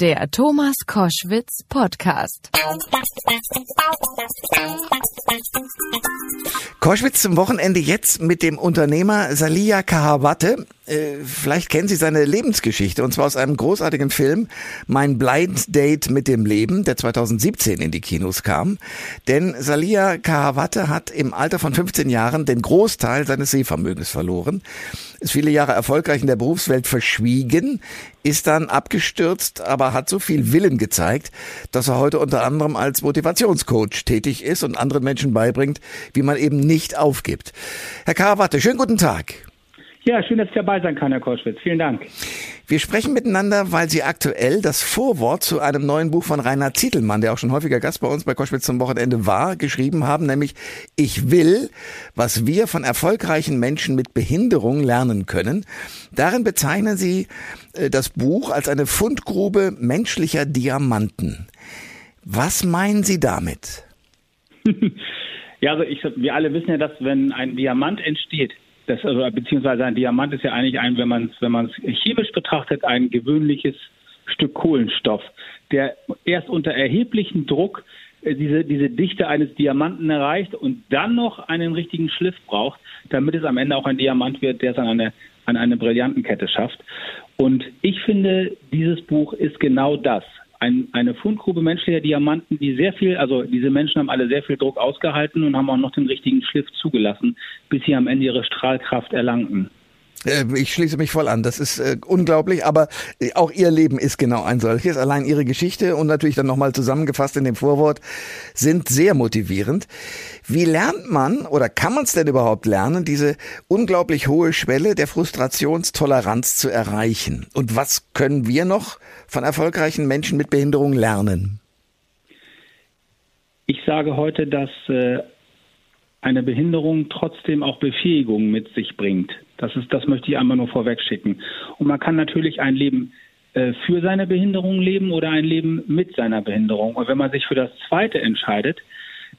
Der Thomas Koschwitz Podcast. Koschwitz zum Wochenende jetzt mit dem Unternehmer Salia Kahawatte. Äh, vielleicht kennen Sie seine Lebensgeschichte und zwar aus einem großartigen Film Mein Blind Date mit dem Leben, der 2017 in die Kinos kam. Denn Salia Kahawatte hat im Alter von 15 Jahren den Großteil seines Sehvermögens verloren, ist viele Jahre erfolgreich in der Berufswelt verschwiegen, ist dann abgestürzt, aber hat so viel Willen gezeigt, dass er heute unter anderem als Motivationscoach tätig ist und anderen Menschen beibringt, wie man eben nicht aufgibt. Herr Karawatte, schönen guten Tag. Ja, schön, dass ich dabei sein kann, Herr Koschwitz. Vielen Dank. Wir sprechen miteinander, weil Sie aktuell das Vorwort zu einem neuen Buch von Rainer Zietelmann, der auch schon häufiger Gast bei uns bei Koschwitz zum Wochenende war, geschrieben haben, nämlich Ich will, was wir von erfolgreichen Menschen mit Behinderung lernen können. Darin bezeichnen Sie äh, das Buch als eine Fundgrube menschlicher Diamanten. Was meinen Sie damit? ja, also ich, wir alle wissen ja, dass wenn ein Diamant entsteht, das, also, beziehungsweise ein Diamant ist ja eigentlich ein, wenn man es wenn chemisch betrachtet, ein gewöhnliches Stück Kohlenstoff, der erst unter erheblichem Druck äh, diese, diese Dichte eines Diamanten erreicht und dann noch einen richtigen Schliff braucht, damit es am Ende auch ein Diamant wird, der es an eine, an eine Brillantenkette schafft. Und ich finde, dieses Buch ist genau das ein, eine Fundgrube menschlicher Diamanten, die sehr viel, also diese Menschen haben alle sehr viel Druck ausgehalten und haben auch noch den richtigen Schliff zugelassen, bis sie am Ende ihre Strahlkraft erlangten. Äh, ich schließe mich voll an. Das ist äh, unglaublich, aber äh, auch Ihr Leben ist genau ein solches. Allein Ihre Geschichte und natürlich dann nochmal zusammengefasst in dem Vorwort sind sehr motivierend. Wie lernt man oder kann man es denn überhaupt lernen, diese unglaublich hohe Schwelle der Frustrationstoleranz zu erreichen? Und was können wir noch von erfolgreichen Menschen mit Behinderung lernen? Ich sage heute, dass eine Behinderung trotzdem auch Befähigung mit sich bringt. Das ist, das möchte ich einmal nur vorweg schicken. Und man kann natürlich ein Leben äh, für seine Behinderung leben oder ein Leben mit seiner Behinderung. Und wenn man sich für das Zweite entscheidet,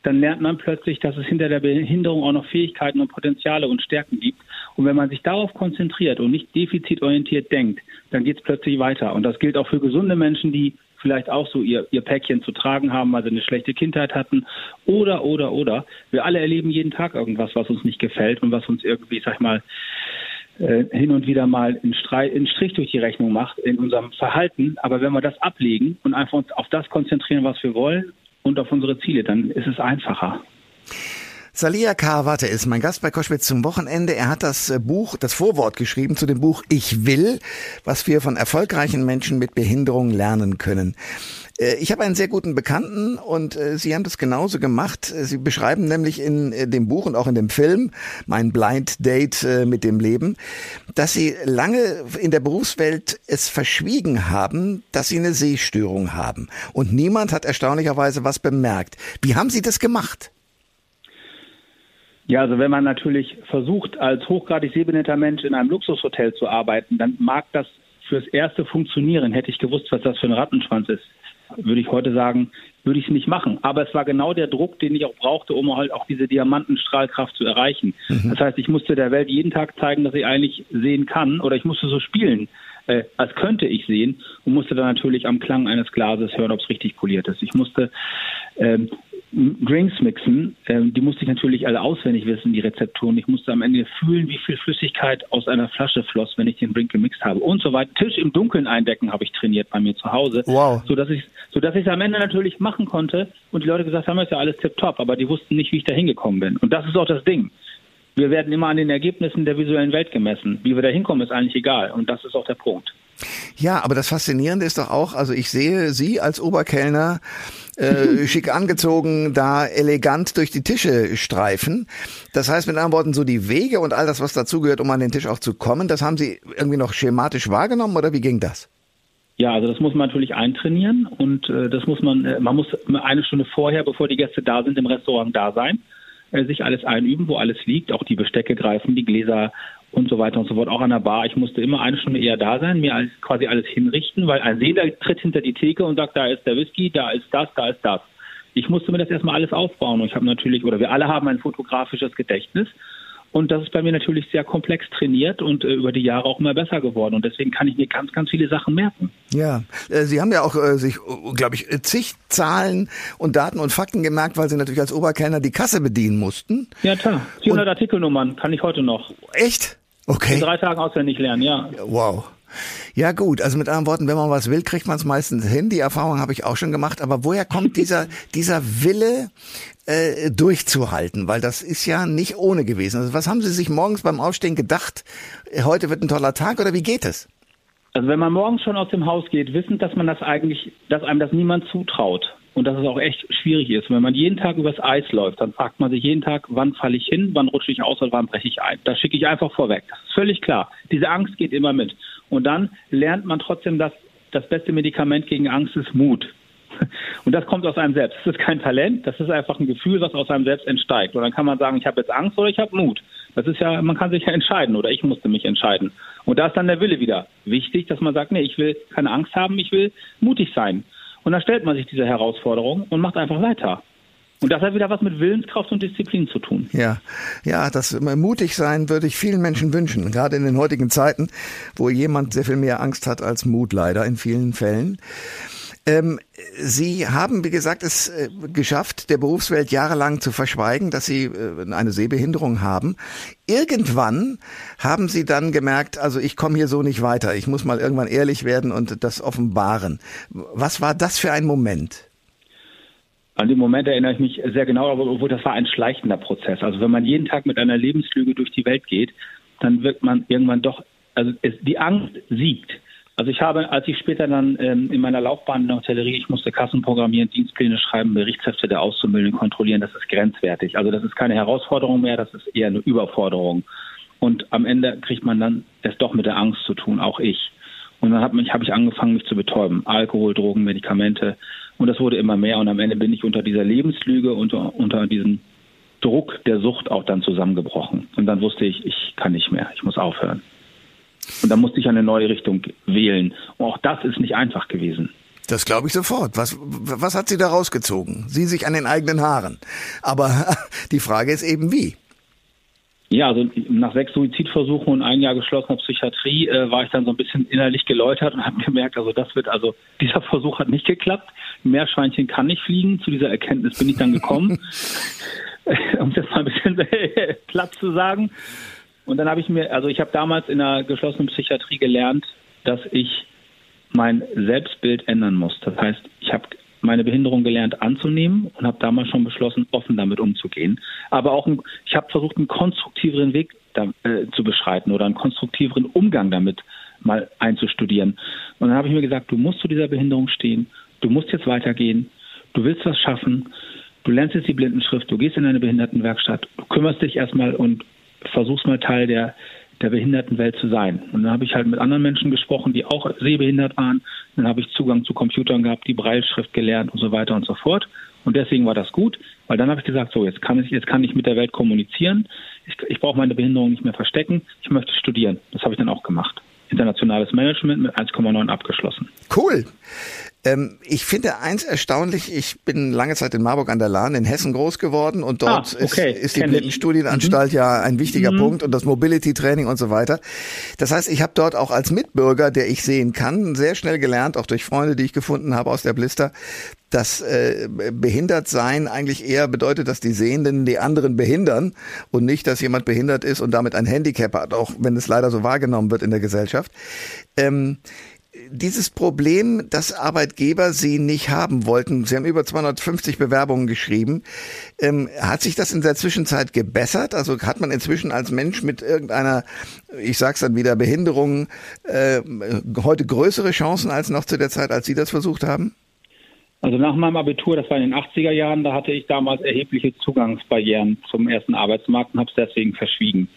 dann lernt man plötzlich, dass es hinter der Behinderung auch noch Fähigkeiten und Potenziale und Stärken gibt. Und wenn man sich darauf konzentriert und nicht defizitorientiert denkt, dann geht es plötzlich weiter. Und das gilt auch für gesunde Menschen, die vielleicht auch so ihr, ihr Päckchen zu tragen haben, weil sie eine schlechte Kindheit hatten. Oder, oder, oder. Wir alle erleben jeden Tag irgendwas, was uns nicht gefällt und was uns irgendwie, sag ich mal, äh, hin und wieder mal einen, Strich durch die Rechnung macht in unserem Verhalten. Aber wenn wir das ablegen und einfach uns auf das konzentrieren, was wir wollen und auf unsere Ziele, dann ist es einfacher. Salia Karawatte ist mein Gast bei Koschwitz zum Wochenende. Er hat das äh, Buch, das Vorwort geschrieben zu dem Buch Ich will, was wir von erfolgreichen Menschen mit Behinderung lernen können. Äh, ich habe einen sehr guten Bekannten und äh, Sie haben das genauso gemacht. Sie beschreiben nämlich in dem Buch und auch in dem Film mein Blind Date mit dem Leben, dass Sie lange in der Berufswelt es verschwiegen haben, dass Sie eine Sehstörung haben. Und niemand hat erstaunlicherweise was bemerkt. Wie haben Sie das gemacht? Ja, also wenn man natürlich versucht, als hochgradig sehbehinderter Mensch in einem Luxushotel zu arbeiten, dann mag das fürs Erste funktionieren. Hätte ich gewusst, was das für ein Rattenschwanz ist, würde ich heute sagen, würde ich es nicht machen. Aber es war genau der Druck, den ich auch brauchte, um halt auch diese Diamantenstrahlkraft zu erreichen. Mhm. Das heißt, ich musste der Welt jeden Tag zeigen, dass ich eigentlich sehen kann oder ich musste so spielen, äh, als könnte ich sehen und musste dann natürlich am Klang eines Glases hören, ob es richtig poliert ist. Ich musste ähm, Drinks mixen, ähm, die musste ich natürlich alle auswendig wissen, die Rezepturen. Ich musste am Ende fühlen, wie viel Flüssigkeit aus einer Flasche floss, wenn ich den Drink gemixt habe und so weiter. Tisch im Dunkeln eindecken habe ich trainiert bei mir zu Hause, wow. so dass ich so dass ich es am Ende natürlich machen konnte und die Leute gesagt haben, ist ja alles tipptopp, aber die wussten nicht, wie ich da hingekommen bin. Und das ist auch das Ding. Wir werden immer an den Ergebnissen der visuellen Welt gemessen. Wie wir da hinkommen, ist eigentlich egal. Und das ist auch der Punkt. Ja, aber das Faszinierende ist doch auch, also ich sehe Sie als Oberkellner äh, schick angezogen, da elegant durch die Tische streifen. Das heißt mit anderen Worten, so die Wege und all das, was dazugehört, um an den Tisch auch zu kommen, das haben Sie irgendwie noch schematisch wahrgenommen oder wie ging das? Ja, also das muss man natürlich eintrainieren und äh, das muss man, äh, man muss eine Stunde vorher, bevor die Gäste da sind, im Restaurant da sein, äh, sich alles einüben, wo alles liegt, auch die Bestecke greifen, die Gläser und so weiter und so fort. Auch an der Bar. Ich musste immer eine Stunde eher da sein, mir alles, quasi alles hinrichten, weil ein Sehender tritt hinter die Theke und sagt, da ist der Whisky, da ist das, da ist das. Ich musste mir das erstmal alles aufbauen und ich habe natürlich, oder wir alle haben ein fotografisches Gedächtnis Und das ist bei mir natürlich sehr komplex trainiert und äh, über die Jahre auch immer besser geworden. Und deswegen kann ich mir ganz, ganz viele Sachen merken. Ja, äh, Sie haben ja auch äh, sich, äh, glaube ich, zig Zahlen und Daten und Fakten gemerkt, weil Sie natürlich als Oberkellner die Kasse bedienen mussten. Ja, klar. 400 und Artikelnummern kann ich heute noch. Echt? Okay. In drei Tagen auswendig lernen, ja. Wow. Ja gut, also mit anderen Worten, wenn man was will, kriegt man es meistens hin. Die Erfahrung habe ich auch schon gemacht. Aber woher kommt dieser, dieser Wille, äh, durchzuhalten? Weil das ist ja nicht ohne gewesen. Also was haben Sie sich morgens beim Aufstehen gedacht? Heute wird ein toller Tag oder wie geht es? Also wenn man morgens schon aus dem Haus geht, wissend, dass man das eigentlich, dass einem das niemand zutraut und dass es auch echt schwierig ist. Wenn man jeden Tag übers Eis läuft, dann fragt man sich jeden Tag, wann falle ich hin, wann rutsche ich aus und wann breche ich ein. Das schicke ich einfach vorweg. Das ist völlig klar. Diese Angst geht immer mit. Und dann lernt man trotzdem, dass das beste Medikament gegen Angst ist Mut. Und das kommt aus einem selbst. Das ist kein Talent, das ist einfach ein Gefühl, was aus einem selbst entsteigt. Und dann kann man sagen, ich habe jetzt Angst oder ich habe Mut. Das ist ja, man kann sich ja entscheiden oder ich musste mich entscheiden. Und da ist dann der Wille wieder wichtig, dass man sagt, nee, ich will keine Angst haben, ich will mutig sein. Und dann stellt man sich diese Herausforderung und macht einfach weiter. Und das hat wieder was mit Willenskraft und Disziplin zu tun. Ja, ja, das mutig sein würde ich vielen Menschen wünschen, gerade in den heutigen Zeiten, wo jemand sehr viel mehr Angst hat als Mut, leider in vielen Fällen. Ähm, Sie haben, wie gesagt, es äh, geschafft, der Berufswelt jahrelang zu verschweigen, dass Sie äh, eine Sehbehinderung haben. Irgendwann haben Sie dann gemerkt, also ich komme hier so nicht weiter. Ich muss mal irgendwann ehrlich werden und das offenbaren. Was war das für ein Moment? An den Moment erinnere ich mich sehr genau, aber das war ein schleichender Prozess. Also wenn man jeden Tag mit einer Lebenslüge durch die Welt geht, dann wird man irgendwann doch, also es, die Angst siegt. Also ich habe, als ich später dann ähm, in meiner Laufbahn in der Hotellerie, ich musste Kassen programmieren, Dienstpläne schreiben, Berichtshefte der Auszubildenden kontrollieren, das ist grenzwertig. Also das ist keine Herausforderung mehr, das ist eher eine Überforderung. Und am Ende kriegt man dann es doch mit der Angst zu tun, auch ich. Und dann habe hab ich angefangen, mich zu betäuben. Alkohol, Drogen, Medikamente. Und das wurde immer mehr. Und am Ende bin ich unter dieser Lebenslüge, unter, unter diesem Druck der Sucht auch dann zusammengebrochen. Und dann wusste ich, ich kann nicht mehr, ich muss aufhören. Und dann musste ich eine neue Richtung wählen. Und auch das ist nicht einfach gewesen. Das glaube ich sofort. Was, was hat sie da rausgezogen? Sie sich an den eigenen Haaren. Aber die Frage ist eben wie. Ja, also nach sechs Suizidversuchen und ein Jahr geschlossener Psychiatrie äh, war ich dann so ein bisschen innerlich geläutert und habe gemerkt, also das wird, also dieser Versuch hat nicht geklappt. Meerschweinchen kann nicht fliegen. Zu dieser Erkenntnis bin ich dann gekommen, um das mal ein bisschen platt zu sagen. Und dann habe ich mir, also ich habe damals in der geschlossenen Psychiatrie gelernt, dass ich mein Selbstbild ändern muss. Das heißt, ich habe meine Behinderung gelernt anzunehmen und habe damals schon beschlossen, offen damit umzugehen. Aber auch, ich habe versucht, einen konstruktiveren Weg da, äh, zu beschreiten oder einen konstruktiveren Umgang damit mal einzustudieren. Und dann habe ich mir gesagt, du musst zu dieser Behinderung stehen, du musst jetzt weitergehen, du willst was schaffen, du lernst jetzt die Blindenschrift, du gehst in eine Behindertenwerkstatt, du kümmerst dich erstmal und versuchst mal Teil der, der Behindertenwelt zu sein. Und dann habe ich halt mit anderen Menschen gesprochen, die auch sehbehindert waren. Dann habe ich Zugang zu Computern gehabt, die Breilschrift gelernt und so weiter und so fort. Und deswegen war das gut, weil dann habe ich gesagt, so jetzt kann ich jetzt kann ich mit der Welt kommunizieren. Ich, ich brauche meine Behinderung nicht mehr verstecken. Ich möchte studieren. Das habe ich dann auch gemacht. Internationales Management mit 1,9 abgeschlossen. Cool. Ähm, ich finde eins erstaunlich, ich bin lange Zeit in Marburg an der Lahn in Hessen groß geworden und dort ah, okay. ist, ist die Blindenstudienanstalt mhm. ja ein wichtiger mhm. Punkt und das Mobility Training und so weiter. Das heißt, ich habe dort auch als Mitbürger, der ich sehen kann, sehr schnell gelernt, auch durch Freunde, die ich gefunden habe aus der Blister, dass äh, behindert sein eigentlich eher bedeutet, dass die Sehenden die anderen behindern und nicht, dass jemand behindert ist und damit ein Handicap hat, auch wenn es leider so wahrgenommen wird in der Gesellschaft. Ähm, dieses Problem, dass Arbeitgeber sie nicht haben wollten, Sie haben über 250 Bewerbungen geschrieben, ähm, hat sich das in der Zwischenzeit gebessert? Also hat man inzwischen als Mensch mit irgendeiner, ich sag's dann wieder, Behinderung äh, heute größere Chancen als noch zu der Zeit, als Sie das versucht haben? Also nach meinem Abitur, das war in den 80er Jahren, da hatte ich damals erhebliche Zugangsbarrieren zum ersten Arbeitsmarkt und habe es deswegen verschwiegen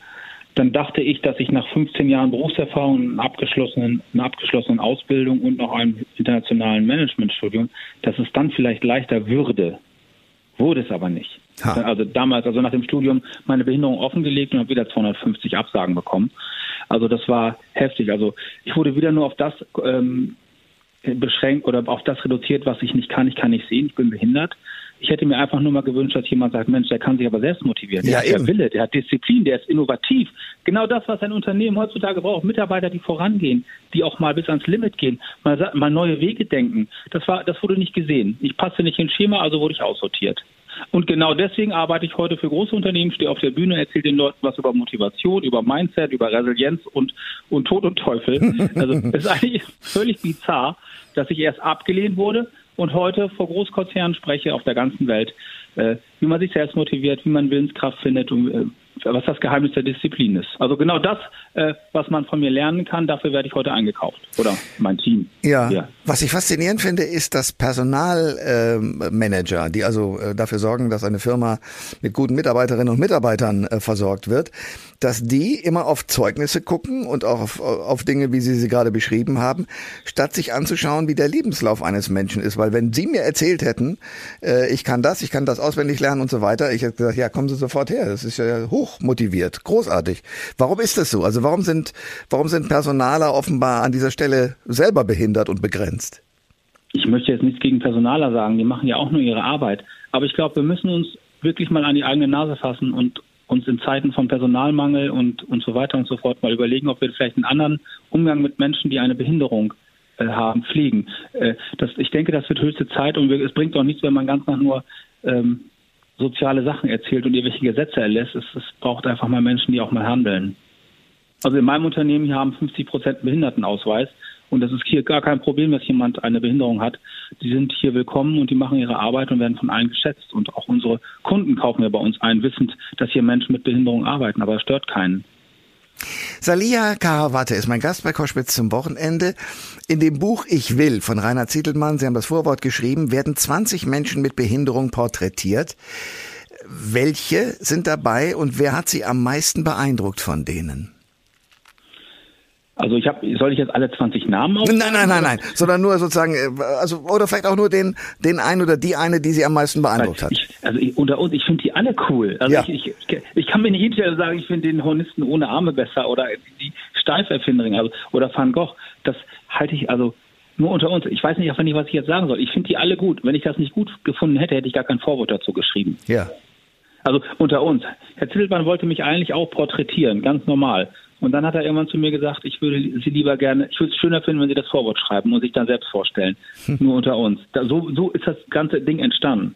dann dachte ich, dass ich nach 15 Jahren Berufserfahrung, einer abgeschlossenen, einer abgeschlossenen Ausbildung und noch einem internationalen Managementstudium, dass es dann vielleicht leichter würde. Wurde es aber nicht. Ha. Also damals, also nach dem Studium, meine Behinderung offengelegt und habe wieder 250 Absagen bekommen. Also das war heftig. Also ich wurde wieder nur auf das ähm, beschränkt oder auf das reduziert, was ich nicht kann. Ich kann nicht sehen, ich bin behindert. Ich hätte mir einfach nur mal gewünscht, dass jemand sagt, Mensch, der kann sich aber selbst motivieren. Der Ja, hat eben. Wille, der hat Disziplin, der ist innovativ. Genau das, was ein Unternehmen heutzutage braucht. Mitarbeiter, die vorangehen, die auch mal bis ans Limit gehen, mal, mal neue Wege denken. Das war, das wurde nicht gesehen. Ich passte nicht ins Schema, also wurde ich aussortiert. Und genau deswegen arbeite ich heute für große Unternehmen, stehe auf der Bühne, erzähle den Leuten was über Motivation, über Mindset, über Resilienz und, und Tod und Teufel. Also es ist eigentlich völlig bizarr, dass ich erst abgelehnt wurde und heute vor Großkonzernen spreche auf der ganzen Welt, äh, wie man sich selbst motiviert, wie man Willenskraft findet und äh, was das Geheimnis der Disziplin ist. Also genau das, äh, was man von mir lernen kann, dafür werde ich heute eingekauft. Oder mein Team. Ja. Ja. Was ich faszinierend finde, ist, dass Personalmanager, die also äh, dafür sorgen, dass eine Firma mit guten Mitarbeiterinnen und Mitarbeitern äh, versorgt wird, dass die immer auf Zeugnisse gucken und auch auf, auf Dinge, wie Sie sie gerade beschrieben haben, statt sich anzuschauen, wie der Lebenslauf eines Menschen ist. Weil wenn Sie mir erzählt hätten, äh, ich kann das, ich kann das auswendig lernen und so weiter, ich hätte gesagt, ja, kommen Sie sofort her. Das ist ja hoch motiviert, großartig. Warum ist das so? Also warum sind, warum sind Personaler offenbar an dieser Stelle selber behindert und begrenzt? ich möchte jetzt nichts gegen Personaler sagen, die machen ja auch nur ihre Arbeit. Aber ich glaube, wir müssen uns wirklich mal an die eigene Nase fassen und uns in Zeiten von Personalmangel und, und so weiter und so fort mal überlegen, ob wir vielleicht einen anderen Umgang mit Menschen, die eine Behinderung äh, haben, pflegen. Äh, das, ich denke, das wird höchste Zeit und wir, es bringt auch nichts, wenn man ganz nach nur ähm, soziale Sachen erzählt und irgendwelche Gesetze erlässt. Es, es braucht einfach mal Menschen, die auch mal handeln. Also in meinem Unternehmen hier haben 50 Prozent einen Behindertenausweis. Und das ist hier gar kein Problem, dass jemand eine Behinderung hat. Die sind hier willkommen und die machen ihre Arbeit und werden von allen geschätzt. Und auch unsere Kunden kaufen ja bei uns ein, wissend, dass hier Menschen mit Behinderung arbeiten. Aber es stört keinen. Salia Karawatte ist mein Gast bei Koschwitz zum Wochenende. In dem Buch Ich will von Rainer Zietelmann, Sie haben das Vorwort geschrieben, werden 20 Menschen mit Behinderung porträtiert. Welche sind dabei und wer hat Sie am meisten beeindruckt von denen? Also ich habe, soll ich jetzt alle 20 Namen auf? Nein, nein, nein, nein, sondern nur sozusagen, äh, also oder vielleicht auch nur den, den einen oder die eine, die Sie am meisten beeindruckt hat. Ich, also ich, unter uns, ich finde die alle cool. Also Ja. ich, ich, ich kann mir nicht und sagen, ich finde den Hornisten ohne Arme besser oder die Steiferfinderin also, oder Van Gogh. Das halte ich also nur unter uns. Ich weiß nicht auch nicht, was ich jetzt sagen soll. Ich finde die alle gut. Wenn ich das nicht gut gefunden hätte, hätte ich gar kein Vorwort dazu geschrieben. Ja. Also unter uns. Herr Zittelmann wollte mich eigentlich auch porträtieren, ganz normal. Und dann hat er irgendwann zu mir gesagt, ich würde Sie lieber gerne, ich würde es schöner finden, wenn Sie das Vorwort schreiben und sich dann selbst vorstellen. Nur unter uns. Da, so, so ist das ganze Ding entstanden.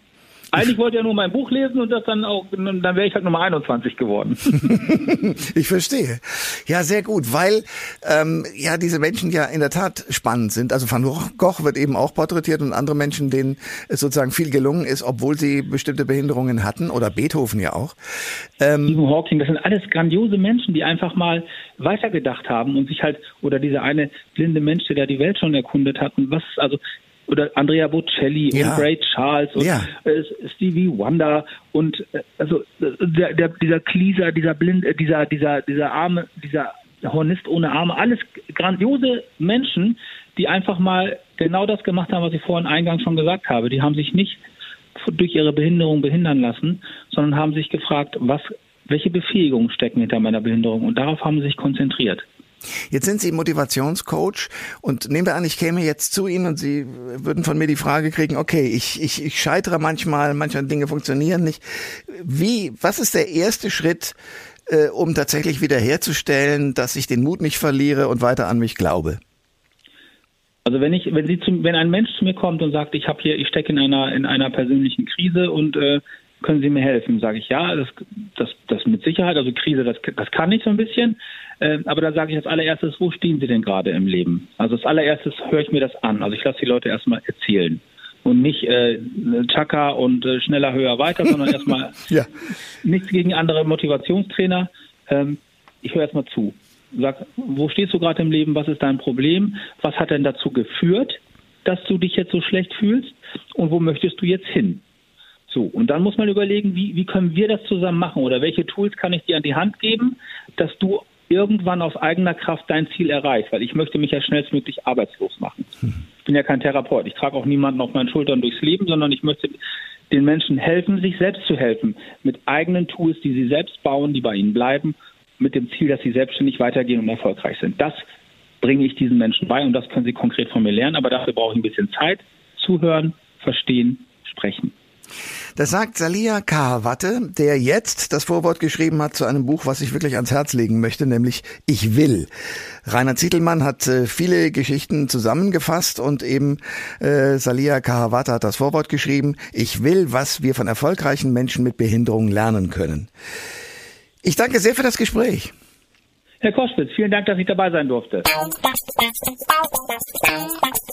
Eigentlich wollte er nur mein Buch lesen und das dann auch, dann wäre ich halt Nummer 21 geworden. Ich verstehe. Ja, sehr gut, weil ähm, ja diese Menschen ja in der Tat spannend sind. Also Van Gogh wird eben auch porträtiert und andere Menschen, denen es sozusagen viel gelungen ist, obwohl sie bestimmte Behinderungen hatten oder Beethoven ja auch. Ähm, Stephen Hawking, das sind alles grandiose Menschen, die einfach mal weitergedacht haben und sich halt, oder dieser eine blinde Mensch, der da die Welt schon erkundet hat und was, also, oder Andrea Bocelli Ja. und Ray Charles und Ja. äh, Stevie Wonder und äh, also äh, der, der, dieser Klieser, dieser Blind, dieser, dieser, dieser Arme, dieser Hornist ohne Arme, alles grandiose Menschen, die einfach mal genau das gemacht haben, was ich vorhin eingangs schon gesagt habe. Die haben sich nicht durch ihre Behinderung behindern lassen, sondern haben sich gefragt, was, welche Befähigungen stecken hinter meiner Behinderung und darauf haben sie sich konzentriert. Jetzt sind Sie Motivationscoach und nehmen wir an, ich käme jetzt zu Ihnen und Sie würden von mir die Frage kriegen, okay, ich, ich, ich scheitere manchmal, manche Dinge funktionieren nicht. Wie, was ist der erste Schritt, äh, um tatsächlich wiederherzustellen, dass ich den Mut nicht verliere und weiter an mich glaube? Also wenn ich, wenn Sie zu, wenn ein Mensch zu mir kommt und sagt, ich habe hier, ich stecke in einer in einer persönlichen Krise und äh, können Sie mir helfen? Sage ich ja, das, das, das mit Sicherheit. Also Krise, das, das kann ich so ein bisschen. Äh, aber da sage ich als allererstes, wo stehen Sie denn gerade im Leben? Also als allererstes höre ich mir das an. Also ich lasse die Leute erstmal erzählen und nicht äh, Chaka und äh, schneller, höher, weiter, sondern erstmal Ja. nichts gegen andere Motivationstrainer. Ähm, ich höre erstmal zu. Sag, wo stehst du gerade im Leben? Was ist dein Problem? Was hat denn dazu geführt, dass du dich jetzt so schlecht fühlst? Und wo möchtest du jetzt hin? So, und dann muss man überlegen, wie, wie können wir das zusammen machen oder welche Tools kann ich dir an die Hand geben, dass du irgendwann aus eigener Kraft dein Ziel erreichst, weil ich möchte mich ja schnellstmöglich arbeitslos machen. Ich bin ja kein Therapeut, ich trage auch niemanden auf meinen Schultern durchs Leben, sondern ich möchte den Menschen helfen, sich selbst zu helfen, mit eigenen Tools, die sie selbst bauen, die bei ihnen bleiben, mit dem Ziel, dass sie selbstständig weitergehen und erfolgreich sind. Das bringe ich diesen Menschen bei und das können sie konkret von mir lernen, aber dafür brauche ich ein bisschen Zeit, zuhören, verstehen, sprechen. Das sagt Salia Kahawatte, der jetzt das Vorwort geschrieben hat zu einem Buch, was ich wirklich ans Herz legen möchte, nämlich Ich will. Rainer Zietelmann hat äh, viele Geschichten zusammengefasst und eben äh, Salia Kahawatte hat das Vorwort geschrieben, Ich will, was wir von erfolgreichen Menschen mit Behinderung lernen können. Ich danke sehr für das Gespräch. Herr Koschwitz, vielen Dank, dass ich dabei sein durfte.